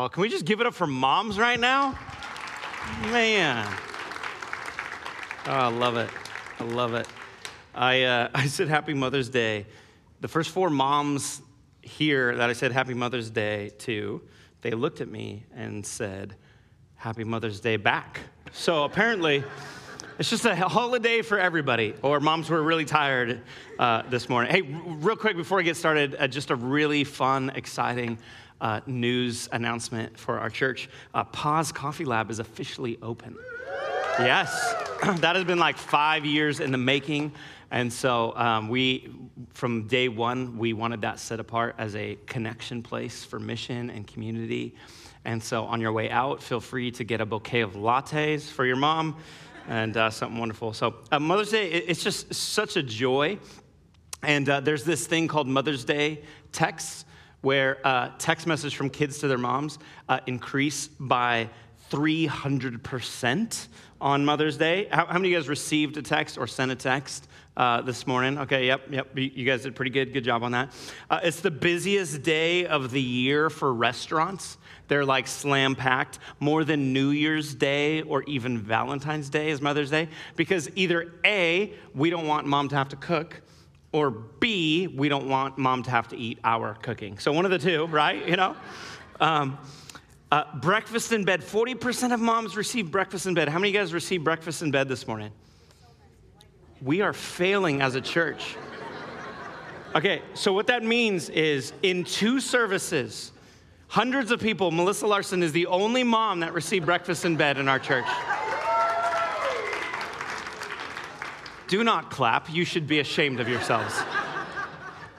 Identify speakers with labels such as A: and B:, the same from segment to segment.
A: Oh, can we just give it up for moms right now? Man. Oh, I love it. I love it. I, uh, I said Happy Mother's Day. The first four moms here that I said Happy Mother's Day to, they looked at me and said, Happy Mother's Day back. So apparently, it's just a holiday for everybody, or moms were really tired uh, this morning. Hey, real quick before I get started, uh, just a really fun, exciting uh, news announcement for our church. Uh, Pause Coffee Lab is officially open. Yes, that has been like five years in the making. And so um, we, from day one, we wanted that set apart as a connection place for mission and community. And so on your way out, feel free to get a bouquet of lattes for your mom and uh, something wonderful. So uh, Mother's Day, it's just such a joy. And uh, there's this thing called Mother's Day texts where uh, text message from kids to their moms uh, increase by 300% on Mother's Day. How, how, many of you guys received a text or sent a text uh, this morning? Okay, yep, yep. You guys did pretty good. Good job on that. Uh, it's the busiest day of the year for restaurants. They're like slam packed, more than New Year's Day or even Valentine's Day is Mother's Day, because either A, we don't want mom to have to cook, or B, we don't want mom to have to eat our cooking. So one of the two, right? You know? Um, uh, breakfast in bed. 40% of moms receive breakfast in bed. How many of you guys received breakfast in bed this morning? We are failing as a church. Okay, so what that means is in two services, hundreds of people, Melissa Larson is the only mom that received breakfast in bed in our church. Do not clap. You should be ashamed of yourselves.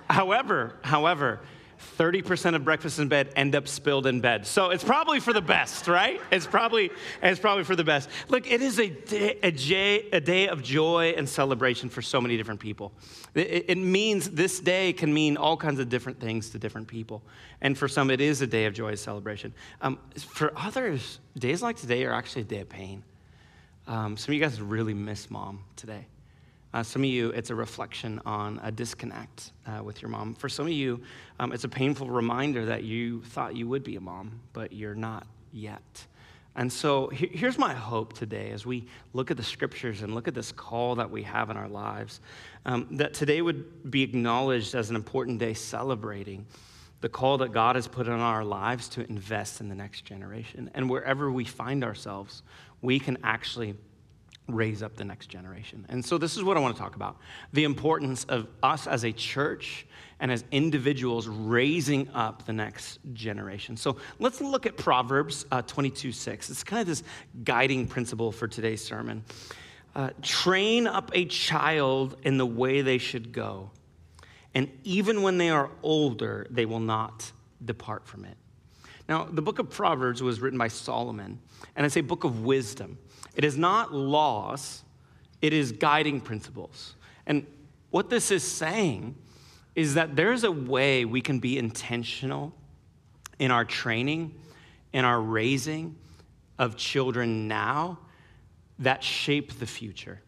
A: however, however, 30% of breakfast in bed end up spilled in bed. So it's probably for the best, right? It's probably, it's probably for the best. Look, it is a day, a, day, a day of joy and celebration for so many different people. It, it means this day can mean all kinds of different things to different people. And for some, it is a day of joy and celebration. Um, for others, days like today are actually a day of pain. Um, some of you guys really miss mom today. Uh, some of you, it's a reflection on a disconnect uh, with your mom. For some of you, um, it's a painful reminder that you thought you would be a mom, but you're not yet. And so he- here's my hope today as we look at the scriptures and look at this call that we have in our lives um, that today would be acknowledged as an important day celebrating the call that God has put on our lives to invest in the next generation. And wherever we find ourselves, we can actually raise up the next generation. And so, this is what I want to talk about the importance of us as a church and as individuals raising up the next generation. So, let's look at Proverbs uh, 22 6. It's kind of this guiding principle for today's sermon. Uh, train up a child in the way they should go, and even when they are older, they will not depart from it. Now, the book of Proverbs was written by Solomon, and it's a book of wisdom. It is not laws, it is guiding principles. And what this is saying is that there's a way we can be intentional in our training, in our raising of children now that shape the future.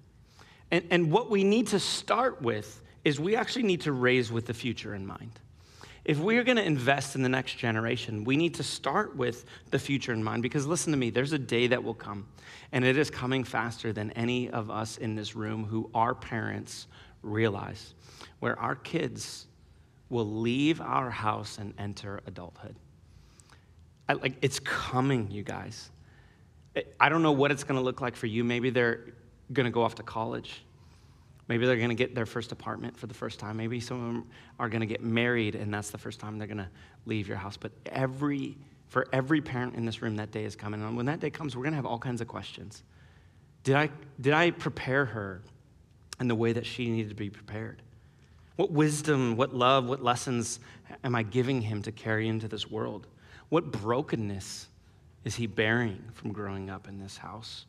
A: And, and what we need to start with is we actually need to raise with the future in mind. If we're going to invest in the next generation, we need to start with the future in mind because listen to me, there's a day that will come, and it is coming faster than any of us in this room who are parents realize, where our kids will leave our house and enter adulthood. I, like it's coming, you guys. I don't know what it's going to look like for you. Maybe they're going to go off to college. Maybe they're going to get their first apartment for the first time. Maybe some of them are going to get married, and that's the first time they're going to leave your house. But every, for every parent in this room, that day is coming. And when that day comes, we're going to have all kinds of questions. Did I, did I prepare her in the way that she needed to be prepared? What wisdom, what love, what lessons am I giving him to carry into this world? What brokenness is he bearing from growing up in this house?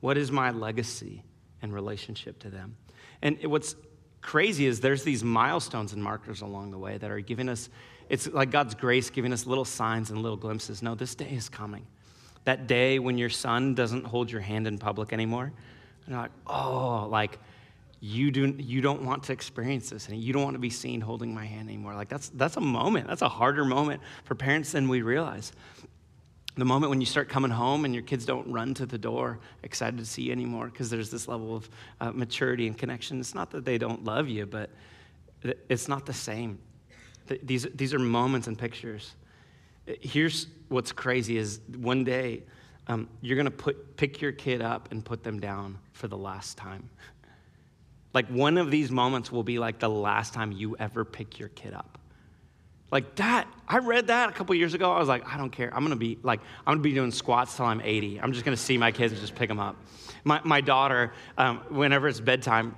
A: What is my legacy in relationship to them? And what's crazy is there's these milestones and markers along the way that are giving us, it's like God's grace giving us little signs and little glimpses. No, this day is coming. That day when your son doesn't hold your hand in public anymore. And you're like, oh, like you, do, you don't want to experience this and you don't want to be seen holding my hand anymore. Like that's, that's a moment. That's a harder moment for parents than we realize. The moment when you start coming home and your kids don't run to the door excited to see you anymore because there's this level of uh, maturity and connection. It's not that they don't love you, but it's not the same. These, these are moments and pictures. Here's what's crazy is one day um, you're going to put pick your kid up and put them down for the last time. Like one of these moments will be like the last time you ever pick your kid up. Like that, I read that a couple years ago. I was like, I don't care. I'm gonna be like, I'm gonna be doing squats till I'm 80. I'm just gonna see my kids and just pick them up. My, my daughter, um, whenever it's bedtime,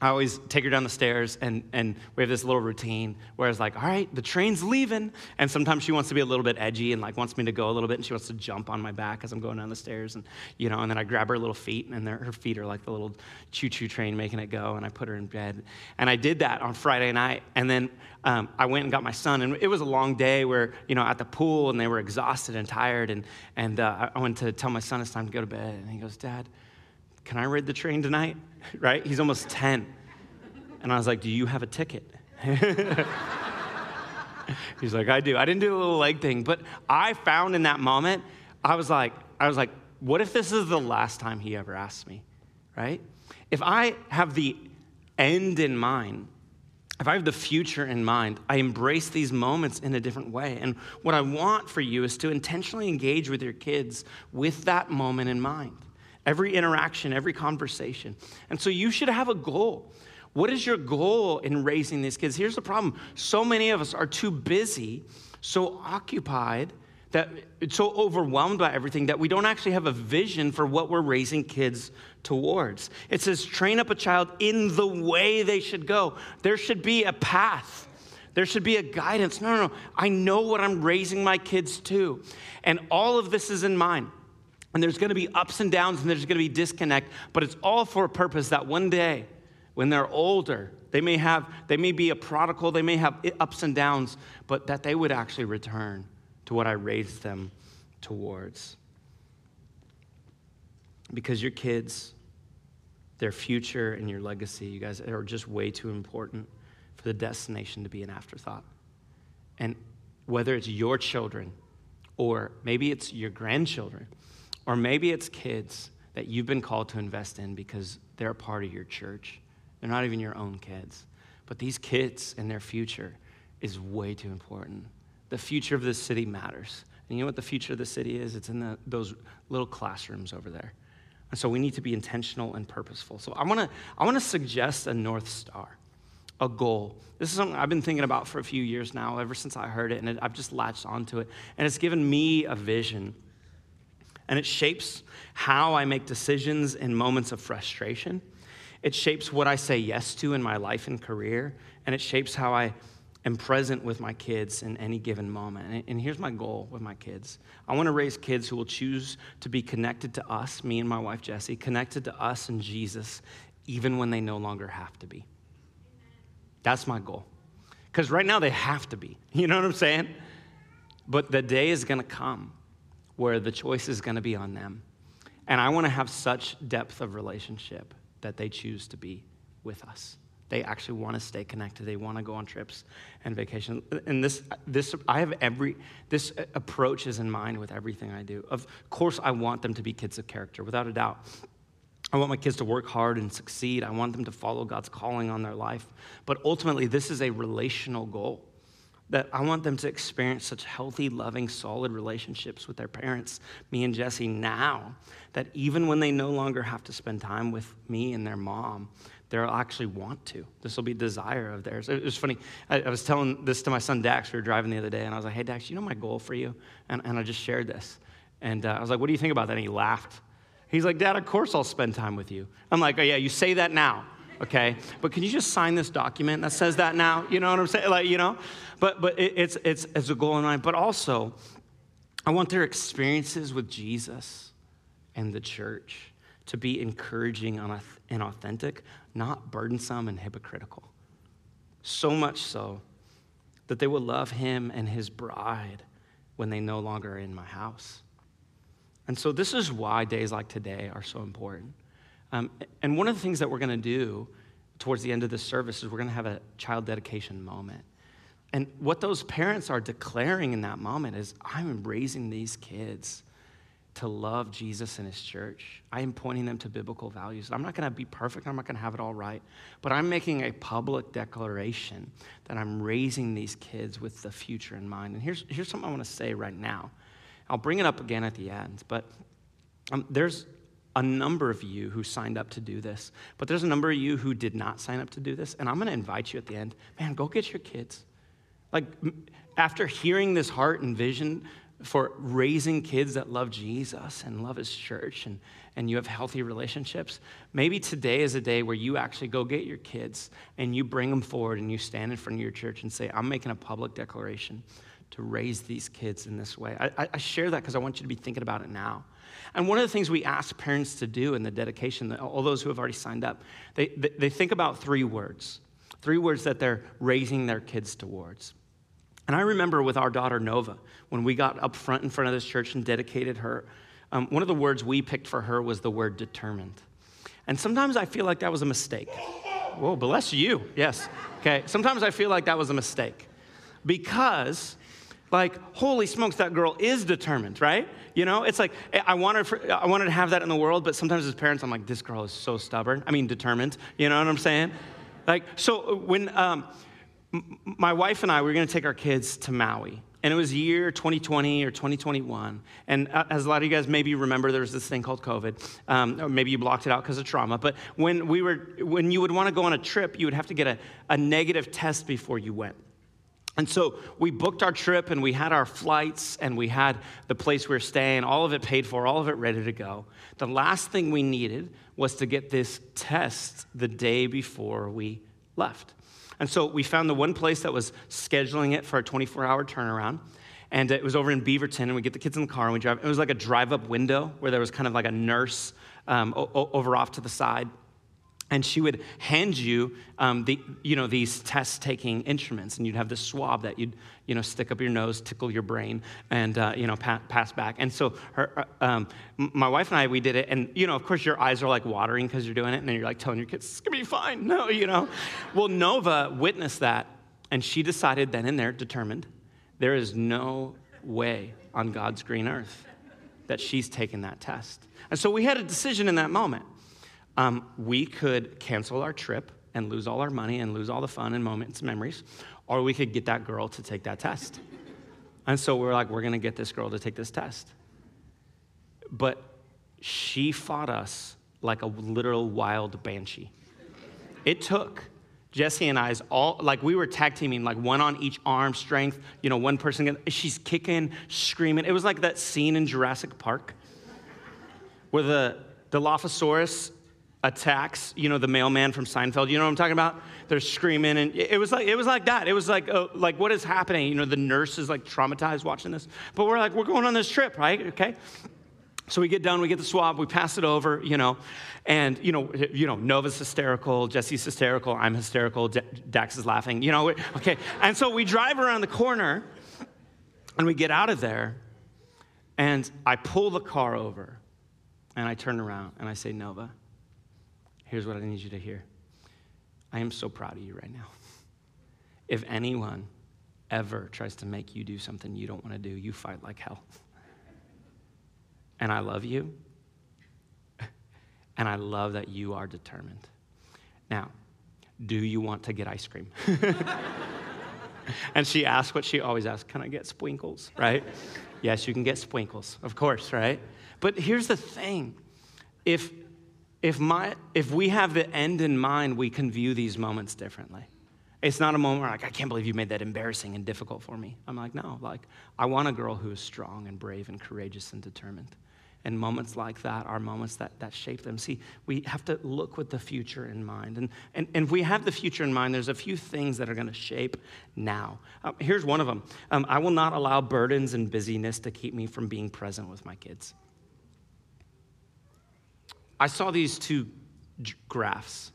A: I always take her down the stairs, and, and we have this little routine where it's like, all right, the train's leaving. And sometimes she wants to be a little bit edgy and like wants me to go a little bit, and she wants to jump on my back as I'm going down the stairs. And, you know, and then I grab her little feet, and her feet are like the little choo choo train making it go, and I put her in bed. And I did that on Friday night. And then um, I went and got my son, and it was a long day where, you know, at the pool, and they were exhausted and tired. And, and uh, I went to tell my son it's time to go to bed. And he goes, Dad, can I ride the train tonight? right? He's almost 10. And I was like, Do you have a ticket? He's like, I do. I didn't do a little leg thing, but I found in that moment, I was like, I was like, what if this is the last time he ever asks me, right? If I have the end in mind, if I have the future in mind, I embrace these moments in a different way. And what I want for you is to intentionally engage with your kids with that moment in mind every interaction, every conversation. And so you should have a goal. What is your goal in raising these kids? Here's the problem so many of us are too busy, so occupied, that so overwhelmed by everything that we don't actually have a vision for what we're raising kids towards. It says, train up a child in the way they should go. There should be a path. There should be a guidance. No, no, no. I know what I'm raising my kids to. And all of this is in mind. And there's going to be ups and downs and there's going to be disconnect, but it's all for a purpose that one day, when they're older, they may have, they may be a prodigal, they may have ups and downs, but that they would actually return to what I raised them towards. Because your kids, their future and your legacy, you guys are just way too important for the destination to be an afterthought. And whether it's your children or maybe it's your grandchildren, or maybe it's kids that you've been called to invest in because they're a part of your church. They're not even your own kids. But these kids and their future is way too important. The future of this city matters. And you know what the future of the city is? It's in the, those little classrooms over there. And so we need to be intentional and purposeful. So I want to I want to suggest a North Star, a goal. This is something I've been thinking about for a few years now, ever since I heard it, and it, I've just latched onto it. And it's given me a vision and it shapes how I make decisions in moments of frustration. It shapes what I say yes to in my life and career, and it shapes how I am present with my kids in any given moment. And here's my goal with my kids I want to raise kids who will choose to be connected to us, me and my wife Jessie, connected to us and Jesus, even when they no longer have to be. That's my goal. Because right now they have to be. You know what I'm saying? But the day is going to come where the choice is going to be on them. And I want to have such depth of relationship that they choose to be with us. They actually want to stay connected. They want to go on trips and vacation. And this, this, I have every, this approach is in mind with everything I do. Of course, I want them to be kids of character, without a doubt. I want my kids to work hard and succeed. I want them to follow God's calling on their life. But ultimately, this is a relational goal that I want them to experience such healthy, loving, solid relationships with their parents, me and Jesse, now, that even when they no longer have to spend time with me and their mom, they'll actually want to. This will be desire of theirs. It was funny. I, was telling this to my son Dax. We were driving the other day, and I was like, hey, Dax, you know my goal for you? And, and I just shared this. And uh, I was like, what do you think about that? And he laughed. He's like, Dad, of course I'll spend time with you. I'm like, oh, yeah, you say that now okay? But can you just sign this document that says that now? You know what I'm saying? Like, you know? But, but it, it's, it's, it's a goal in mind. But also, I want their experiences with Jesus and the church to be encouraging and authentic, not burdensome and hypocritical. So much so that they will love him and his bride when they no longer are in my house. And so, this is why days like today are so important. Um, and one of the things that we're going to do towards the end of this service is we're going to have a child dedication moment. And what those parents are declaring in that moment is I'm raising these kids to love Jesus and his church. I am pointing them to biblical values. I'm not going to be perfect, I'm not going to have it all right, but I'm making a public declaration that I'm raising these kids with the future in mind. And here's, here's something I want to say right now. I'll bring it up again at the end, but um, there's a number of you who signed up to do this, but there's a number of you who did not sign up to do this, and I'm going to invite you at the end. Man, go get your kids. Like, after hearing this heart and vision for raising kids that love Jesus and love his church and, and you have healthy relationships, maybe today is a day where you actually go get your kids and you bring them forward and you stand in front of your church and say, I'm making a public declaration to raise these kids in this way. I, I share that because I want you to be thinking about it now. And one of the things we ask parents to do in the dedication, all those who have already signed up, they, they think about three words, three words that they're raising their kids towards. And I remember with our daughter Nova, when we got up front in front of this church and dedicated her, um, one of the words we picked for her was the word determined. And sometimes I feel like that was a mistake. Whoa, bless you. Yes. Okay. Sometimes I feel like that was a mistake because, like, holy smokes, that girl is determined, right? You know, it's like I wanted, for, I wanted to have that in the world, but sometimes as parents, I'm like, this girl is so stubborn. I mean, determined. You know what I'm saying? Like, so when um, my wife and I, we were going to take our kids to Maui. And it was year 2020 or 2021. And uh, as a lot of you guys maybe remember, there was this thing called COVID. Um, or maybe you blocked it out because of trauma. But when, we were, when you would want to go on a trip, you would have to get a, a negative test before you went. And so we booked our trip and we had our flights and we had the place we were staying, all of it paid for, all of it ready to go. The last thing we needed was to get this test the day before we left. And so we found the one place that was scheduling it for a 24 hour turnaround. And it was over in Beaverton, and we get the kids in the car and we drive. It was like a drive up window where there was kind of like a nurse um, over off to the side and she would hand you um, the, you know, these test taking instruments and you'd have this swab that you'd you know, stick up your nose tickle your brain and uh, you know, pa- pass back. And so her, uh, um, my wife and i we did it and you know of course your eyes are like watering because you're doing it and then you're like telling your kids it's gonna be fine. No you know? Well nova witnessed that and she decided then and there determined there is no way on god's green earth that she's taken that test. And so we had a decision in that moment um, we could cancel our trip and lose all our money and lose all the fun and moments and memories, or we could get that girl to take that test. And so we're like, we're gonna get this girl to take this test. But she fought us like a literal wild banshee. It took Jesse and I's all like we were tag teaming, like one on each arm strength, you know, one person. She's kicking, screaming. It was like that scene in Jurassic Park where the Dilophosaurus attacks, you know, the mailman from Seinfeld. You know what I'm talking about? They're screaming, and it was like it was like that. It was like uh, like what is happening? You know, the nurse is like traumatized watching this, but we're like we're going on this trip, right? Okay. So we get done, we get the swab, we pass it over, you know, and you know, you know, Nova's hysterical, Jesse's hysterical, I'm hysterical, D- Dax is laughing, you know, okay. And so we drive around the corner, and we get out of there, and I pull the car over, and I turn around and I say, Nova, here's what I need you to hear. I am so proud of you right now. If anyone ever tries to make you do something you don't want to do, you fight like hell. And I love you. And I love that you are determined. Now, do you want to get ice cream? and she asked what she always asks Can I get sprinkles? Right? yes, you can get sprinkles, of course, right? But here's the thing if if, my, if we have the end in mind, we can view these moments differently. It's not a moment where like, I can't believe you made that embarrassing and difficult for me. I'm like, no, like, I want a girl who is strong and brave and courageous and determined. And moments like that are moments that, that shape them. See, we have to look with the future in mind. And, and, and if we have the future in mind, there's a few things that are going to shape now. Um, here's one of them um, I will not allow burdens and busyness to keep me from being present with my kids. I saw these two graphs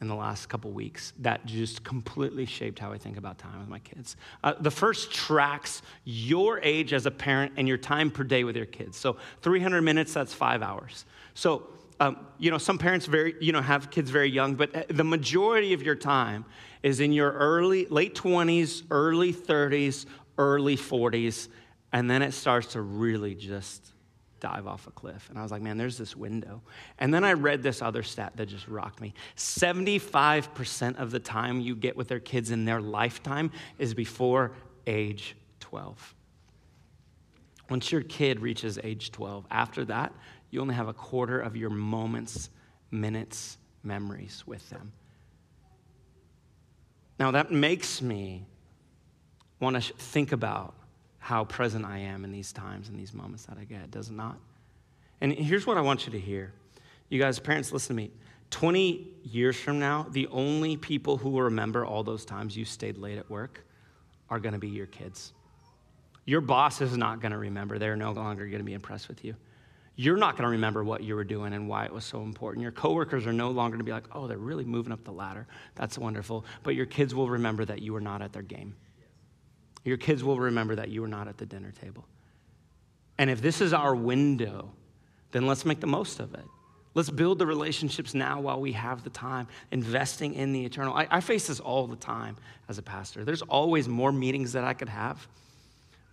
A: in the last couple weeks that just completely shaped how I think about time with my kids. Uh, the first tracks your age as a parent and your time per day with your kids. So 300 minutes, that's five hours. So um, you know, some parents very, you know, have kids very young, but uh, the majority of your time is in your early, late 20s, early 30s, early 40s, and then it starts to really just dive off a cliff. And I was like, man, there's this window. And then I read this other stat that just rocked me 75% of the time you get with their kids in their lifetime is before age 12. Once your kid reaches age 12, after that, you only have a quarter of your moments, minutes, memories with them. Now, that makes me want to think about how present I am in these times and these moments that I get, does it not? And here's what I want you to hear. You guys, parents, listen to me. 20 years from now, the only people who will remember all those times you stayed late at work are going to be your kids. Your boss is not going to remember. They're no longer going to be impressed with you. You're not going to remember what you were doing and why it was so important. Your coworkers are no longer going to be like, oh, they're really moving up the ladder. That's wonderful. But your kids will remember that you were not at their game. Your kids will remember that you were not at the dinner table. And if this is our window, then let's make the most of it. Let's build the relationships now while we have the time, investing in the eternal. I, I face this all the time as a pastor. There's always more meetings that I could have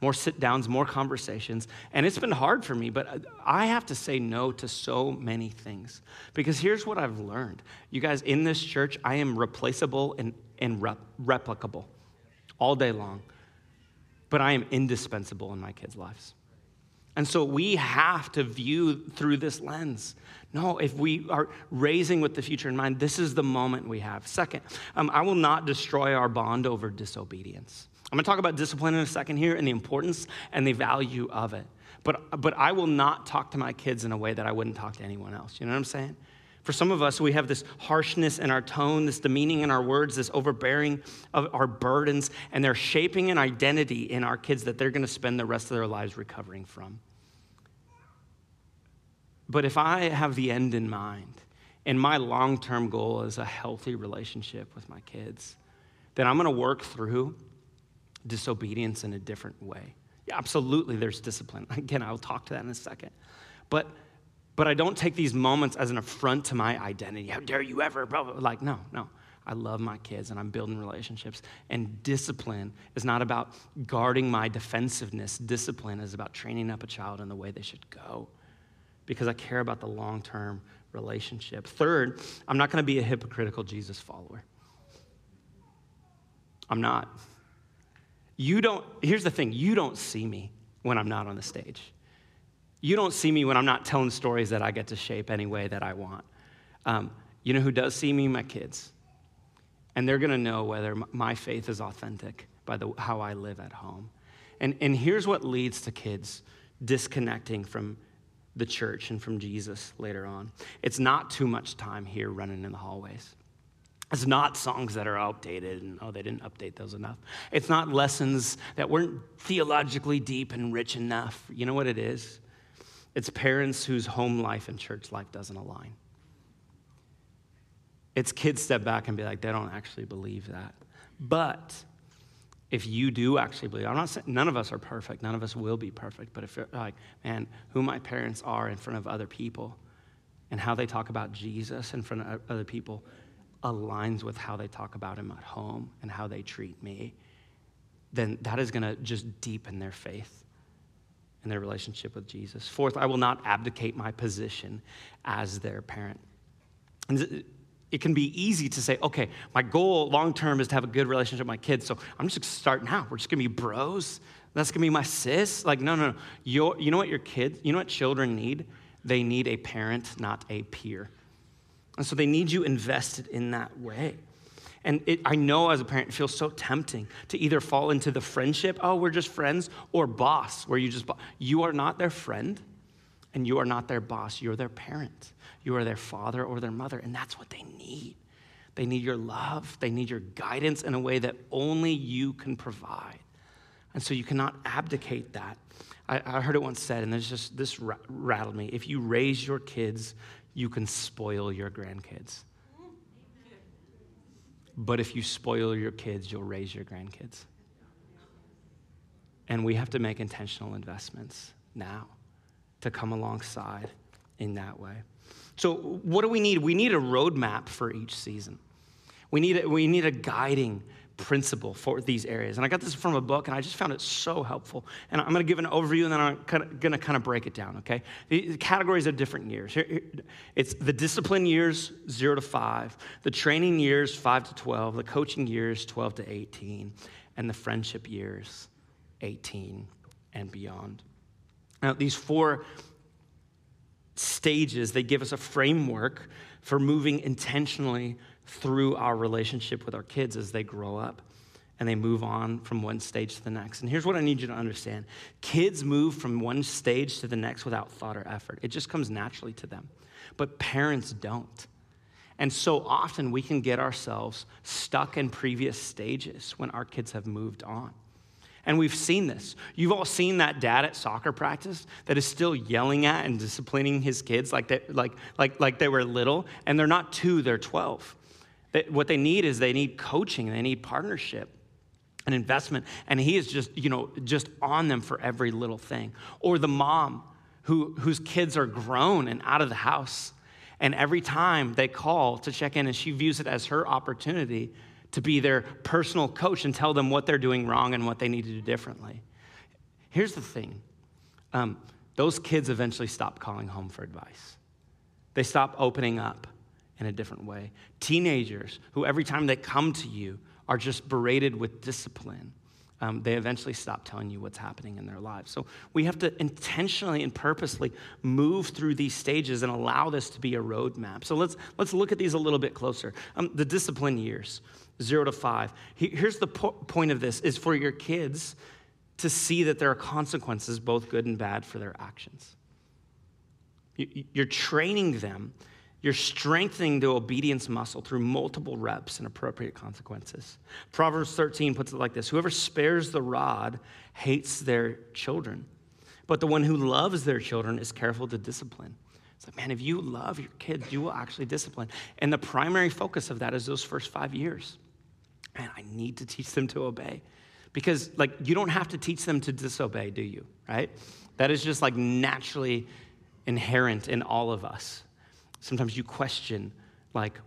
A: more sit downs, more conversations. And it's been hard for me, but I have to say no to so many things. Because here's what I've learned. You guys, in this church, I am replaceable and, and rep- replicable all day long, but I am indispensable in my kids' lives. And so we have to view through this lens. No, if we are raising with the future in mind, this is the moment we have. Second, um, I will not destroy our bond over disobedience. I'm to talk about discipline in a second here and the importance and the value of it. But, but I will not talk to my kids in a way that I wouldn't talk to anyone else. You know what I'm saying? For some of us, we have this harshness in our tone, this demeaning in our words, this overbearing of our burdens, and they're shaping an identity in our kids that they're going to spend the rest of their lives recovering from. But if I have the end in mind, and my long term goal is a healthy relationship with my kids, then I'm going to work through disobedience in a different way. Yeah, absolutely, there's discipline. Again, I'll talk to that in a second. But but I don't take these moments as an affront to my identity. How dare you ever? Like, no, no. I love my kids and I'm building relationships. And discipline is not about guarding my defensiveness. Discipline is about training up a child in the way they should go because I care about the long term relationship. Third, I'm not going to be a hypocritical Jesus follower. I'm not. You don't, here's the thing you don't see me when I'm not on the stage. You don't see me when I'm not telling stories that I get to shape any way that I want. Um, you know who does see me? My kids. And they're going to know whether my faith is authentic by the, how I live at home. And, and here's what leads to kids disconnecting from the church and from Jesus later on it's not too much time here running in the hallways. It's not songs that are outdated and, oh, they didn't update those enough. It's not lessons that weren't theologically deep and rich enough. You know what it is? It's parents whose home life and church life doesn't align. It's kids step back and be like, they don't actually believe that. But if you do actually believe, I'm not saying none of us are perfect, none of us will be perfect, but if you're like, man, who my parents are in front of other people and how they talk about Jesus in front of other people, aligns with how they talk about him at home and how they treat me, then that is going to just deepen their faith and their relationship with Jesus. Fourth, I will not abdicate my position as their parent. And it can be easy to say, okay, my goal long term is to have a good relationship with my kids, so I'm just to start now. We're just to be bros. That's to be my sis. Like, no, no, no. You know what your kids, you know what children need? They need a parent, not a peer. And so they need you invested in that way. And it, I know as a parent, it feels so tempting to either fall into the friendship, oh, we're just friends, or boss, where you just, you are not their friend and you are not their boss. You're their parent. You are their father or their mother, and that's what they need. They need your love, they need your guidance in a way that only you can provide. And so you cannot abdicate that. I, I heard it once said, and there's just this rattled me. If you raise your kids you can spoil your grandkids. But if you spoil your kids, you'll raise your grandkids. And we have to make intentional investments now to come alongside in that way. So, what do we need? We need a roadmap for each season. We need a, we need a guiding principle for these areas. And I got this from a book, and I just found it so helpful. And I'm going to give an overview, and then I'm going to kind of break it down, okay? The categories of different years. It's the discipline years, zero to five, the training years, five to 12, the coaching years, 12 to 18, and the friendship years, 18 and beyond. Now, these four stages, they give us a framework for moving intentionally through our relationship with our kids as they grow up and they move on from one stage to the next. And here's what I need you to understand kids move from one stage to the next without thought or effort, it just comes naturally to them. But parents don't. And so often we can get ourselves stuck in previous stages when our kids have moved on. And we've seen this. You've all seen that dad at soccer practice that is still yelling at and disciplining his kids like they, like, like, like they were little, and they're not two, they're 12. What they need is they need coaching, they need partnership and investment. And he is just, you know, just on them for every little thing. Or the mom who, whose kids are grown and out of the house. And every time they call to check in, and she views it as her opportunity to be their personal coach and tell them what they're doing wrong and what they need to do differently. Here's the thing um, those kids eventually stop calling home for advice, they stop opening up in a different way. Teenagers who, every time they come to you, are just berated with discipline. Um, they eventually stop telling you what's happening in their lives. So we have to intentionally and purposely move through these stages and allow this to be a roadmap. So let's let's look at these a little bit closer. Um, the discipline years zero to five. Here's the po- point of this is for your kids to see that there are consequences, both good and bad, for their actions. You're training them, you're strengthening the obedience muscle through multiple reps and appropriate consequences. Proverbs 13 puts it like this Whoever spares the rod hates their children, but the one who loves their children is careful to discipline. It's like, man, if you love your kids, you will actually discipline. And the primary focus of that is those first five years man, I need to teach them to obey. Because, like, you don't have to teach them to disobey, do you? Right? That is just like naturally inherent in all of us. Sometimes you question, like,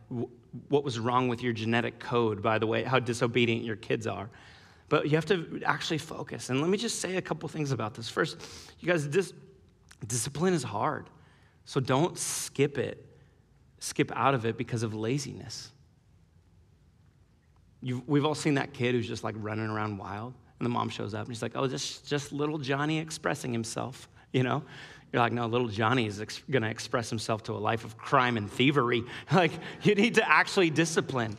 A: what was wrong with your genetic code, by the way, how disobedient your kids are. But you have to actually focus. And let me just say a couple things about this. First, you guys, dis- discipline is hard. So don't skip it, skip out of it because of laziness. You've, we've all seen that kid who's just like running around wild, and the mom shows up and she's like, "Oh, just just little Johnny expressing himself," you know. You're like, no, little Johnny is ex- going to express himself to a life of crime and thievery. like, you need to actually discipline.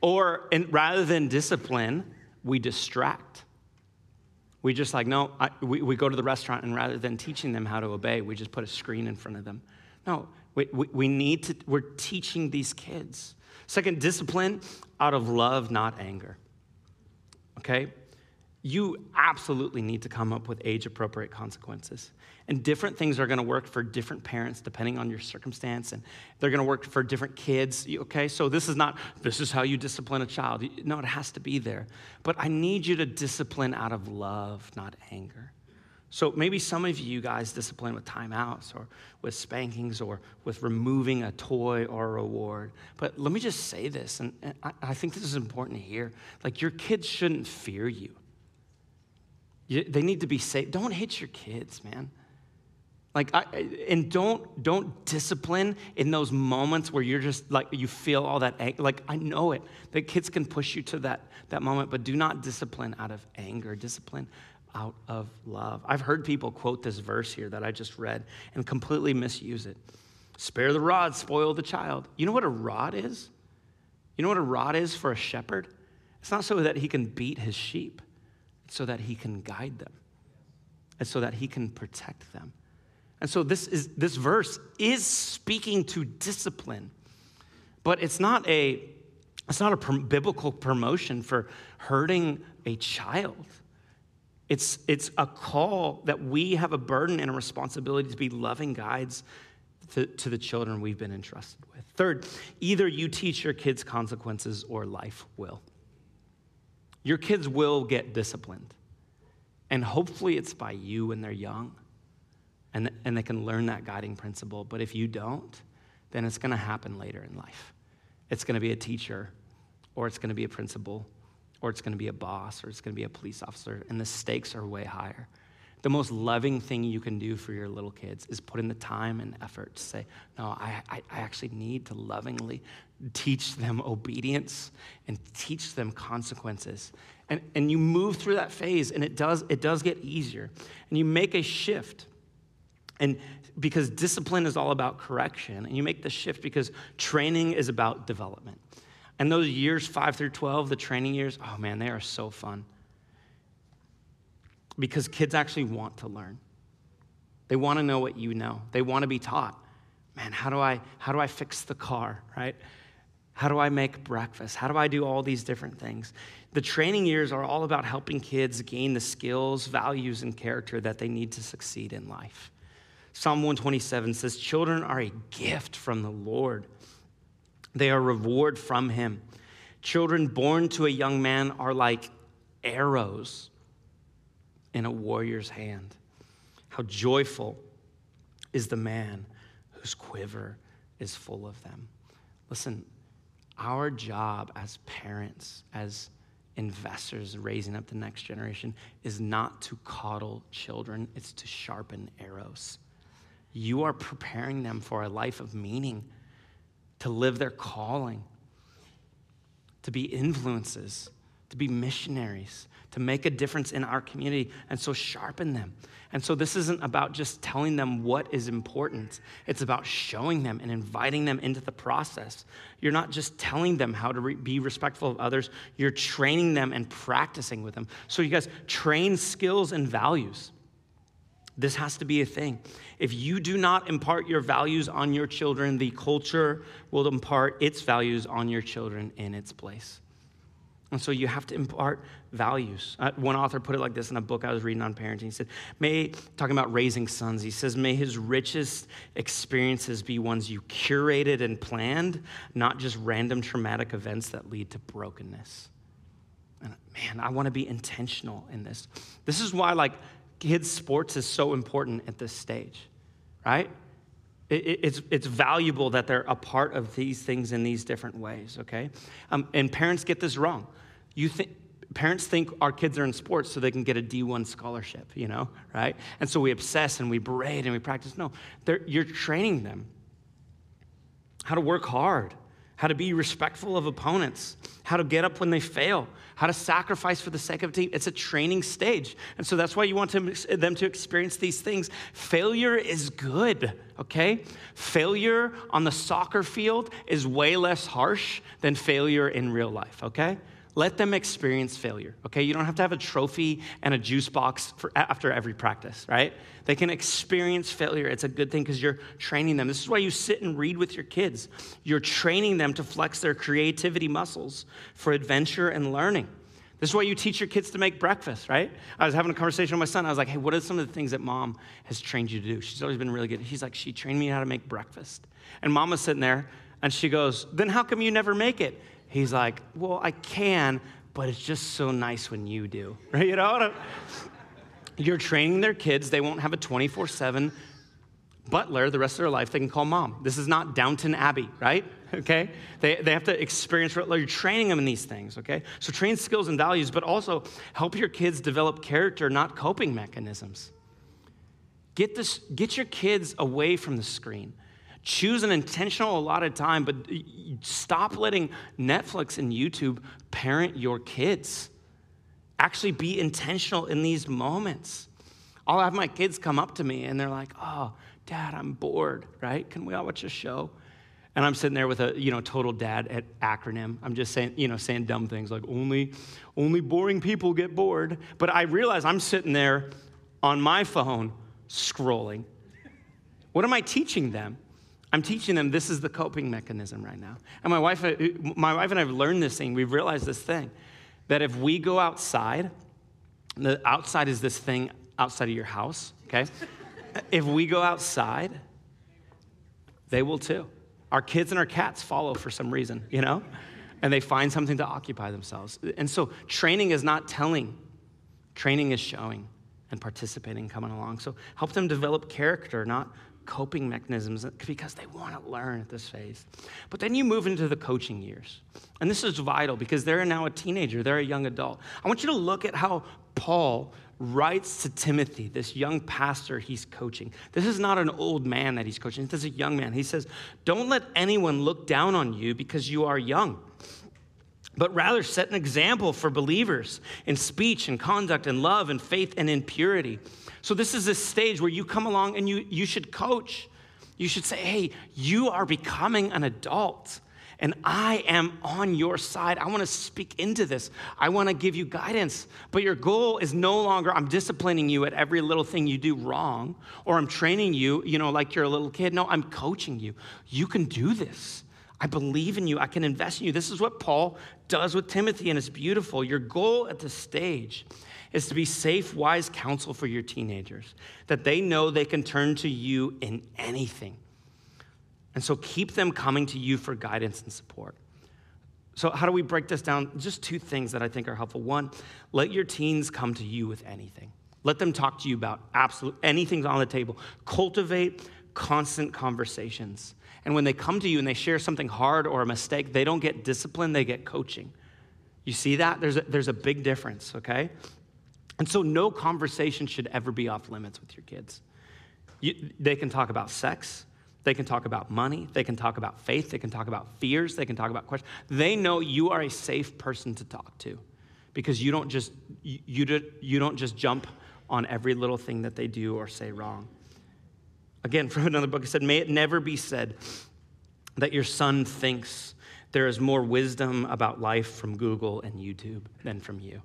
A: Or, and rather than discipline, we distract. We just like, no, I, we, we go to the restaurant, and rather than teaching them how to obey, we just put a screen in front of them. No, we, we, we need to, we're teaching these kids. Second, discipline out of love, not anger. Okay? You absolutely need to come up with age appropriate consequences. And different things are going to work for different parents depending on your circumstance, and they're going to work for different kids. Okay? So this is not, this is how you discipline a child. No, it has to be there. But I need you to discipline out of love, not anger. So maybe some of you guys discipline with timeouts or with spankings or with removing a toy or a reward. But let me just say this, and, I, think this is important to hear. Like, your kids shouldn't fear you. They need to be safe. Don't hit your kids, man. Like, I, and don't don't discipline in those moments where you're just like you feel all that anger. Like I know it. The kids can push you to that that moment, but do not discipline out of anger. Discipline out of love. I've heard people quote this verse here that I just read and completely misuse it. Spare the rod, spoil the child. You know what a rod is? You know what a rod is for a shepherd? It's not so that he can beat his sheep, so that he can guide them. and so that he can protect them. And so this is this verse is speaking to discipline. But it's not a it's not a biblical promotion for hurting a child. It's, it's a call that we have a burden and a responsibility to be loving guides to, to the children we've been entrusted with. Third, either you teach your kids consequences or life will. Your kids will get disciplined. And hopefully it's by you when they're young. and, and they can learn that guiding principle. But if you don't, then it's going to happen later in life. It's going to be a teacher, or it's going to be a principal, or it's going to be a boss, or it's going to be a police officer, and the stakes are way higher. The most loving thing you can do for your little kids is put in the time and effort to say, No, I, I, I actually need to lovingly teach them obedience and teach them consequences. And, and you move through that phase, and it does, it does get easier. And you make a shift. And because discipline is all about correction, and you make the shift because training is about development. And those years, five through 12, the training years, oh man, they are so fun because kids actually want to learn. They want to know what you know. They want to be taught. Man, how do I how do I fix the car, right? How do I make breakfast? How do I do all these different things? The training years are all about helping kids gain the skills, values, and character that they need to succeed in life. Psalm 127 says, Children are a gift from the Lord, they are reward from Him. Children born to a young man are like arrows in a warrior's hand. How joyful is the man whose quiver is full of them. Listen, our job as parents, as investors raising up the next generation, is not to coddle children, it's to sharpen arrows. You are preparing them for a life of meaning, to live their calling, to be influences, to be missionaries, to make a difference in our community. And so sharpen them. And so this isn't about just telling them what is important, it's about showing them and inviting them into the process. You're not just telling them how to re- be respectful of others, you're training them and practicing with them. So, you guys train skills and values. This has to be a thing. If you do not impart your values on your children, the culture will impart its values on your children in its place. And so you have to impart values. Uh, one author put it like this in a book I was reading on parenting. He said, May, talking about raising sons, he says, May his richest experiences be ones you curated and planned, not just random traumatic events that lead to brokenness. And man, I want to be intentional in this. This is why, like, kids' sports is so important at this stage, right? it's, it's valuable that they're a part of these things in these different ways, okay? Um, and parents get this wrong. You think, parents think our kids are in sports so they can get a D1 scholarship, you know, right? And so we obsess and we berate and we practice. No, you're training them how to work hard, how to be respectful of opponents, how to get up when they fail, how to sacrifice for the sake of team. It's a training stage. And so that's why you want to, them to experience these things. Failure is good, okay? Failure on the soccer field is way less harsh than failure in real life, okay? Let them experience failure, okay? You don't have to have a trophy and a juice box for, after every practice, right? They can experience failure. It's a good thing because you're training them. This is why you sit and read with your kids. You're training them to flex their creativity muscles for adventure and learning. This is why you teach your kids to make breakfast, right? I was having a conversation with my son. I was like, hey, what are some of the things that mom has trained you to do? She's always been really good. He's like, she trained me how to make breakfast. And mom was sitting there and she goes, then how come you never make it? He's like, Well, I can, but it's just so nice when you do. Right? You know? You're training their kids, they won't have a 24 7 butler the rest of their life they can call mom. This is not Downton Abbey, right? Okay? They, they have to experience, you're training them in these things, okay? So train skills and values, but also help your kids develop character, not coping mechanisms. Get, this, get your kids away from the screen. Choose an intentional allotted time, but stop letting Netflix and YouTube parent your kids. Actually, be intentional in these moments. I'll have my kids come up to me and they're like, oh, dad, I'm bored, right? Can we all watch a show? And I'm sitting there with a, you know, total dad at acronym. I'm just saying, you know, saying dumb things like only, only boring people get bored. But I realize I'm sitting there on my phone scrolling. What am I teaching them? I'm teaching them this is the coping mechanism right now. And my wife, uh, my wife and I have learned this thing. We've realized this thing that if we go outside, the outside is this thing outside of your house, okay? if we go outside, they will too. Our kids and our cats follow for some reason, you know? And they find something to occupy themselves. And so training is not telling, training is showing. and participating, coming along. So help them develop character, not coping mechanisms, because they want to learn at this phase. But then you move into the coaching years. And this is vital because they're now a teenager, they're a young adult. I want you to look at how Paul writes to Timothy, this young pastor he's coaching. This is not an old man that he's coaching, this is a young man. He says, Don't let anyone look down on you because you are young but rather set an example for believers in speech and conduct and love and faith and in purity. So, this is a stage where you come along and you, you should coach. You should say, hey, you are becoming an adult, and I am on your side. I want to speak into this. I want to give you guidance. But your goal is no longer, I'm disciplining you at every little thing you do wrong, or I'm training you, you know, like you're a little kid. No, I'm coaching you. You can do this. I believe in you. I can invest in you. This is what Paul does with Timothy, and it's beautiful. Your goal at this stage is to be safe, wise counsel for your teenagers, that they know they can turn to you in anything. And so keep them coming to you for guidance and support. So, how do we break this down? Just two things that I think are helpful. One, let your teens come to you with anything. Let them talk to you about absolute anything's on the table. Cultivate constant conversations. And when they come to you and they share something hard or a mistake, they don't get discipline, they get coaching. You see that? There's a, there's a big difference, okay? And so, no conversation should ever be off limits with your kids. You, they can talk about sex, they can talk about money, they can talk about faith, they can talk about fears, they can talk about questions. They know you are a safe person to talk to because you don't just, you, you, you don't just jump on every little thing that they do or say wrong. Again, from another book, it said, May it never be said that your son thinks there is more wisdom about life from Google and YouTube than from you.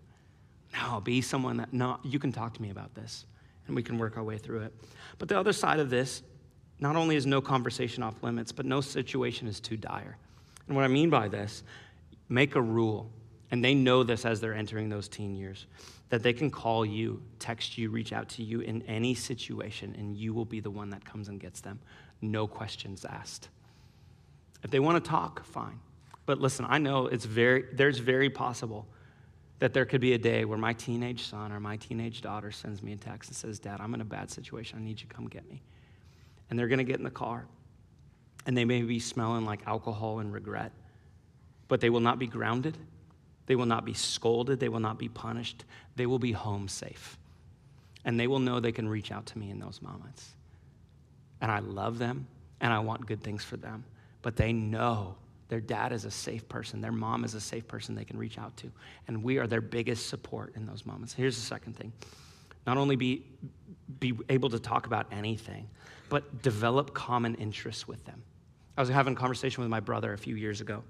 A: No, be someone that, no, you can talk to me about this and we can work our way through it. But the other side of this, not only is no conversation off limits, but no situation is too dire. And what I mean by this, make a rule, and they know this as they're entering those teen years that they can call you, text you, reach out to you in any situation, and you will be the one that comes and gets them. No questions asked. If they want to talk, fine. But listen, I know it's very, there's very possible that there could be a day where my teenage son or my teenage daughter sends me a text and says, Dad, I'm in a bad situation. I need you to come get me. And they're going to get in the car. And they may be smelling like alcohol and regret, but they will not be grounded they will not be scolded. They will not be punished. They will be home safe. And they will know they can reach out to me in those moments. And I love them and I want good things for them. But they know their dad is a safe person, their mom is a safe person they can reach out to. And we are their biggest support in those moments. Here's the second thing not only be, be able to talk about anything, but develop common interests with them. I was having a conversation with my brother a few years ago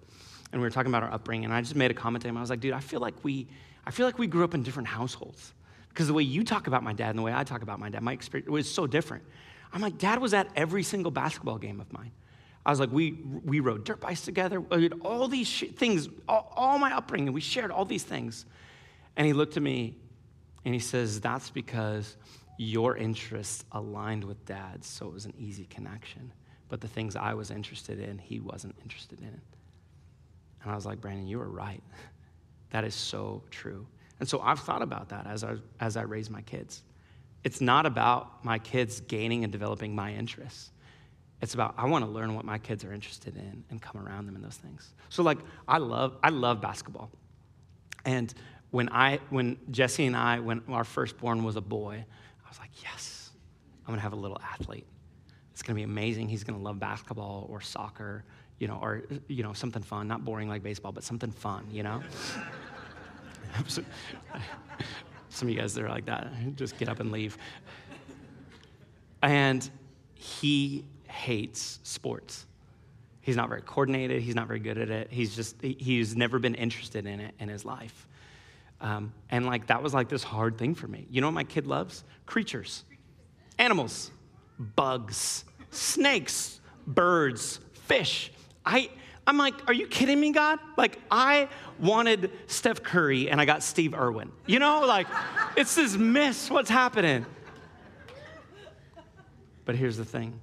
A: and we were talking about our upbringing, and I just made a comment to him. I was like, dude, I feel like we, I feel like we grew up in different households. Because the way you talk about my dad and the way I talk about my dad, my experience was so different. I'm like, dad was at every single basketball game of mine. I was like, we, we rode dirt bikes together, we had all these sh- things, all, all my upbringing, we shared all these things. And he looked at me and he says, that's because your interests aligned with dad's, so it was an easy connection. But the things I was interested in, he wasn't interested in. And I was like, Brandon, you are right. That is so true. And so I've thought about that as I, as I raise my kids. It's not about my kids gaining and developing my interests. It's about I want to learn what my kids are interested in and come around them in those things. So like I love I love basketball. And when I when Jesse and I when our firstborn was a boy, I was like, yes, I'm gonna have a little athlete. It's gonna be amazing. He's gonna love basketball or soccer you know, or, you know, something fun, not boring like baseball, but something fun, you know? Some of you guys, they're like that. Just get up and leave. And he hates sports. He's not very coordinated. He's not very good at it. He's just, he's never been interested in it in his life. Um, and like, that was like this hard thing for me. You know what my kid loves? Creatures, animals, bugs, snakes, birds, fish. I, I'm like, are you kidding me, God? Like, I wanted Steph Curry and I got Steve Irwin. You know, like, it's this miss. What's happening? But here's the thing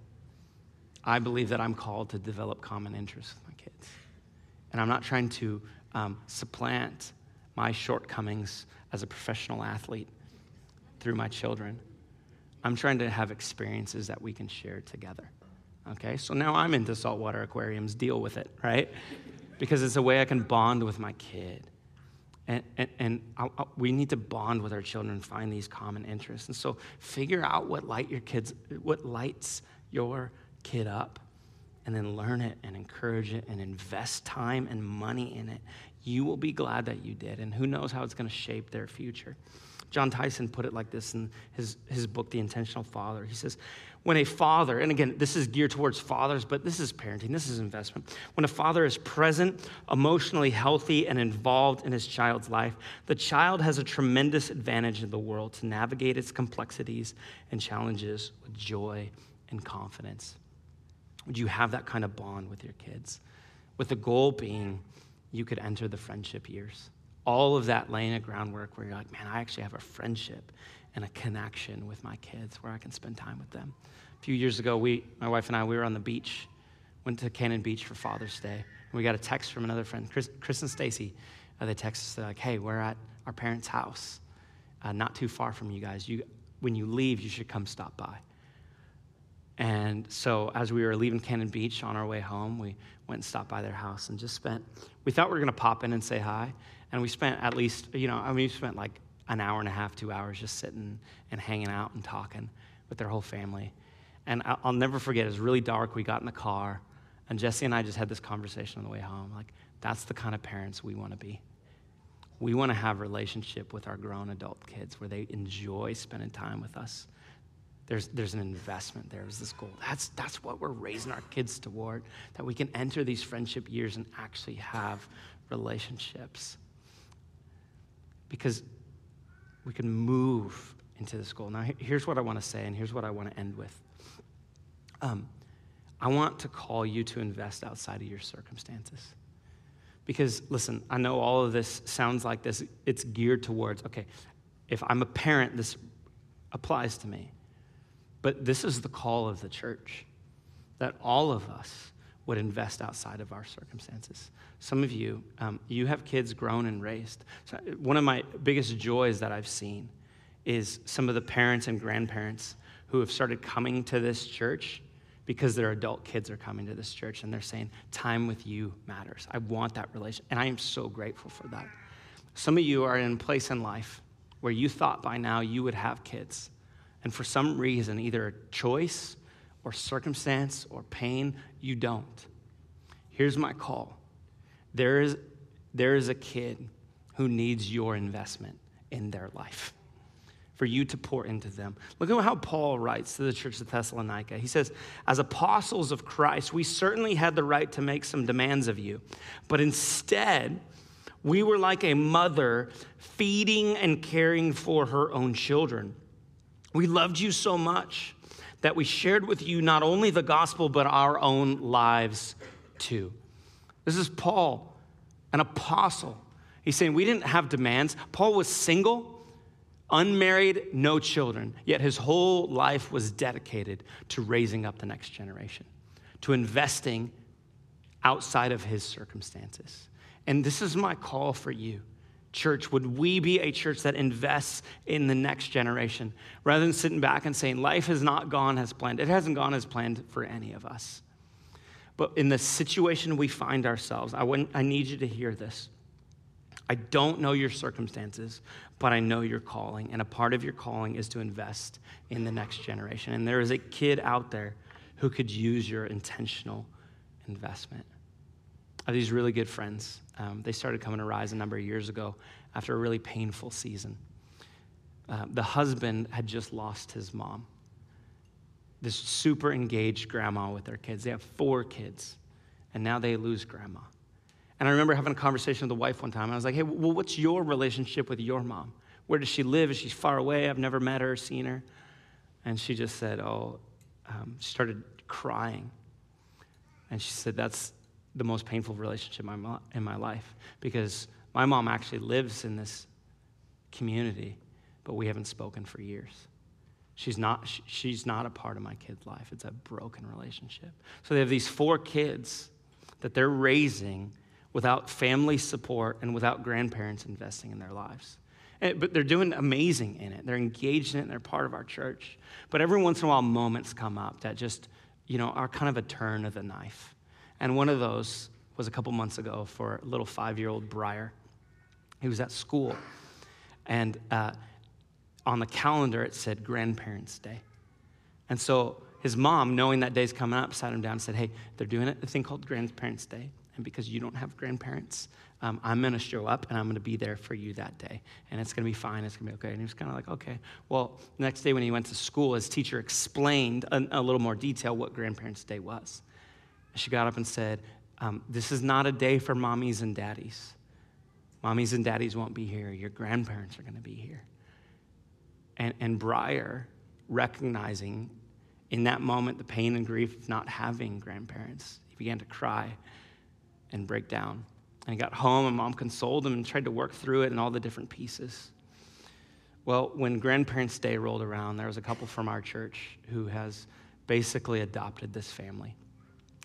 A: I believe that I'm called to develop common interests with my kids. And I'm not trying to um, supplant my shortcomings as a professional athlete through my children. I'm trying to have experiences that we can share together. Okay, so now I'm into saltwater aquariums, deal with it, right? Because it's a way I can bond with my kid. And, and, and I, I, we need to bond with our children find these common interests. And so figure out what light your kids, what lights your kid up, and then learn it and encourage it and invest time and money in it. You will be glad that you did, and who knows how it's going to shape their future. Jon Tyson put it like this in his, his book, The Intentional Father. He says, When a father, and again, this is geared towards fathers, but this is parenting, this is investment. When a father is present, emotionally healthy, and involved in his child's life, the child has a tremendous advantage in the world to navigate its complexities and challenges with joy and confidence. Would you have that kind of bond with your kids? With the goal being you could enter the friendship years all of that laying a groundwork where you're like, man, I actually have a friendship and a connection with my kids where I can spend time with them. A few years ago, we, my wife and I, we were on the beach, went to Cannon Beach for Father's Day, and we got a text from another friend, Chris, Chris and Stacy. Uh, they texted us, they're like, hey, we're at our parents' house, uh, not too far from you guys. You, when you leave, you should come stop by. And so as we were leaving Cannon Beach on our way home, we went and stopped by their house and just spent, we thought we were going to pop in and say hi. And we spent at least, you know, I mean, we spent like an hour and a half, two hours just sitting and hanging out and talking with their whole family. And I'll never forget, it was really dark. We got in the car, and Jesse and I just had this conversation on the way home. Like, that's the kind of parents we want to be. We want to have relationship with our grown adult kids where they enjoy spending time with us. There's, there's an investment there, is this goal. That's, that's what we're raising our kids toward, that we can enter these friendship years and actually have relationships because we can move into this goal. Now, here's what I want to say, and here's what I want to end with. Um, I want to call you to invest outside of your circumstances. Because, listen, I know all of this sounds like this, it's geared towards, okay, if I'm a parent, this applies to me. But this is the call of the church that all of us would invest outside of our circumstances. Some of you, um, you have kids grown and raised. So one of my biggest joys that I've seen is some of the parents and grandparents who have started coming to this church because their adult kids are coming to this church and they're saying, Time with you matters. I want that relation. And I am so grateful for that. Some of you are in a place in life where you thought by now you would have kids. And for some reason, either a choice or circumstance or pain, you don't. Here's my call there is, there is a kid who needs your investment in their life for you to pour into them. Look at how Paul writes to the church of Thessalonica. He says, As apostles of Christ, we certainly had the right to make some demands of you, but instead, we were like a mother feeding and caring for her own children. We loved you so much that we shared with you not only the gospel, but our own lives too. This is Paul, an apostle. He's saying we didn't have demands. Paul was single, unmarried, no children, yet his whole life was dedicated to raising up the next generation, to investing outside of his circumstances. And this is my call for you church, would we be a church that invests in the next generation rather than sitting back and saying, life has not gone as planned? It hasn't gone as planned for any of us. But in the situation we find ourselves, I, I need you to hear this. I don't know your circumstances, but I know your calling. And a part of your calling is to invest in the next generation. And there is a kid out there who could use your intentional investment. Have these really good friends. Um, they started coming to Rise a number of years ago after a really painful season. Uh, the husband had just lost his mom. This super engaged grandma with their kids. They have four kids, and now they lose grandma. And I remember having a conversation with the wife one time. I was like, hey, well, what's your relationship with your mom? Where does she live? Is she far away? I've never met her seen her. And she just said, oh, um, she started crying. And she said, that's, the most painful relationship in my life because my mom actually lives in this community, but we haven't spoken for years. She's not, she's not a part of my kid's life. It's a broken relationship. So they have these four kids that they're raising without family support and without grandparents investing in their lives. And, but they're doing amazing in it. They're engaged in it, and they're part of our church. But every once in a while, moments come up that just, you know, are kind of a turn of the knife. And one of those was a couple months ago for a little five year old Briar. He was at school, and uh, on the calendar it said Grandparents' Day. And so his mom, knowing that day's coming up, sat him down and said, Hey, they're doing a thing called Grandparents' Day. And because you don't have grandparents, um, I'm going to show up and I'm going to be there for you that day. And it's going to be fine. It's going to be okay. And he was kind of like, okay. Well, the next day when he went to school, his teacher explained a, a little more detail what Grandparents' Day was. She got up and said, um, This is not a day for mommies and daddies. Mommies and daddies won't be here. Your grandparents are going to be here. And, and Briar, recognizing in that moment the pain and grief of not having grandparents, he began to cry and break down. And he got home, and mom consoled him and tried to work through it and all the different pieces. Well, when Grandparents' Day rolled around, there was a couple from our church who has basically adopted this family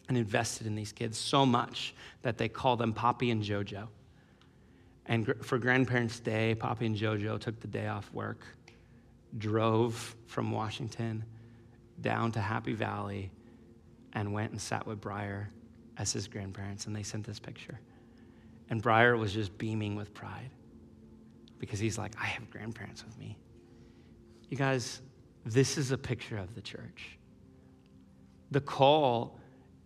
A: and invested in these kids so much that they call them Poppy and JoJo. And for Grandparents' Day, Poppy and JoJo took the day off work, drove from Washington down to Happy Valley, and went and sat with Briar as his grandparents, and they sent this picture. And Briar was just beaming with pride because he's like, I have grandparents with me. You guys, this is a picture of the church. The call,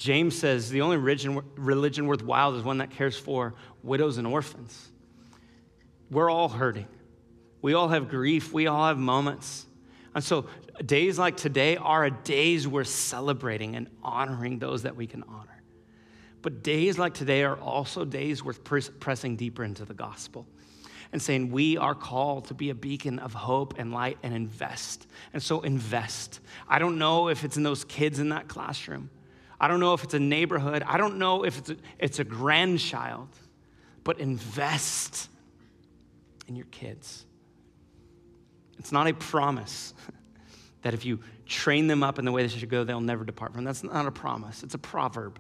A: James says, the only religion, religion worthwhile is one that cares for widows and orphans. We're all hurting. We all have grief. We all have moments. And so, days like today are days we're celebrating and honoring those that we can honor. But days like today are also days worth pressing deeper into the gospel and saying we are called to be a beacon of hope and light and invest. And so invest. I don't know if it's in those kids in that classroom. I don't know if it's a neighborhood. I don't know if it's a, it's a grandchild. But invest in your kids. It's not a promise that if you train them up in the way they should go, they'll never depart from. That's not a promise. It's a proverb.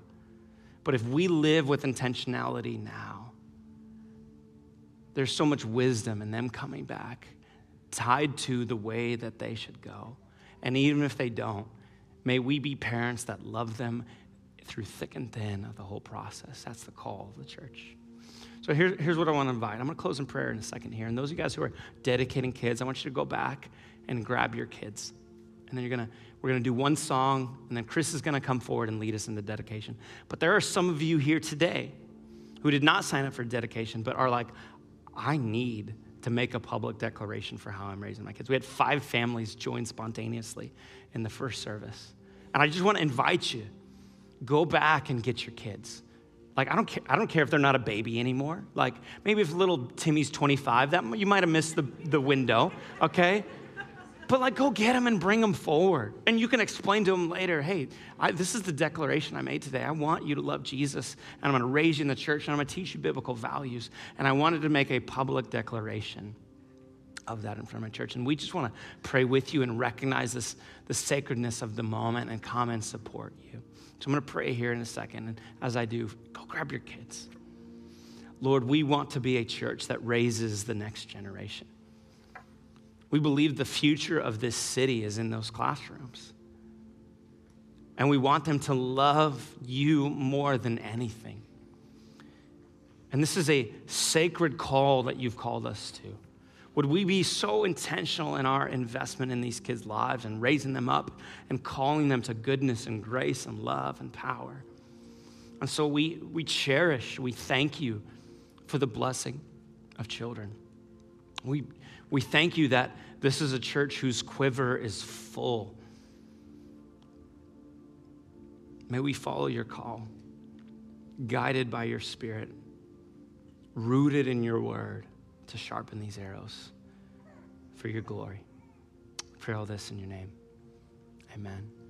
A: But if we live with intentionality now, there's so much wisdom in them coming back, tied to the way that they should go. And even if they don't, may we be parents that love them through thick and thin of the whole process. That's the call of the church. So here, here's what I want to invite. I'm going to close in prayer in a second here. And those of you guys who are dedicating kids, I want you to go back and grab your kids. And then you're going to, we're going to do one song, and then Chris is going to come forward and lead us in the dedication. But there are some of you here today who did not sign up for dedication, but are like, I need to make a public declaration for how I'm raising my kids. We had five families join spontaneously in the first service. And I just want to invite you go back and get your kids. Like, I don't, care, I don't care if they're not a baby anymore. Like, maybe if little Timmy's 25, that, you might have missed the, the window, okay? But like, go get them and bring them forward. And you can explain to them later hey, I, this is the declaration I made today. I want you to love Jesus, and I'm to raise you in the church, and I'm to teach you biblical values. And I wanted to make a public declaration of that in front of my church. And we just want to pray with you and recognize this, the sacredness of the moment and come and support you. So I'm going to pray here in a second. And as I do, go grab your kids. Lord, we want to be a church that raises the next generation. We believe the future of this city is in those classrooms. And we want them to love you more than anything. And this is a sacred call that you've called us to. Would we be so intentional in our investment in these kids' lives and raising them up and calling them to goodness and grace and love and power? And so we, we cherish, we thank you for the blessing of children. We, we thank you that this is a church whose quiver is full. May we follow your call, guided by your spirit, rooted in your word to sharpen these arrows for your glory. Pray all this in your name. Amen.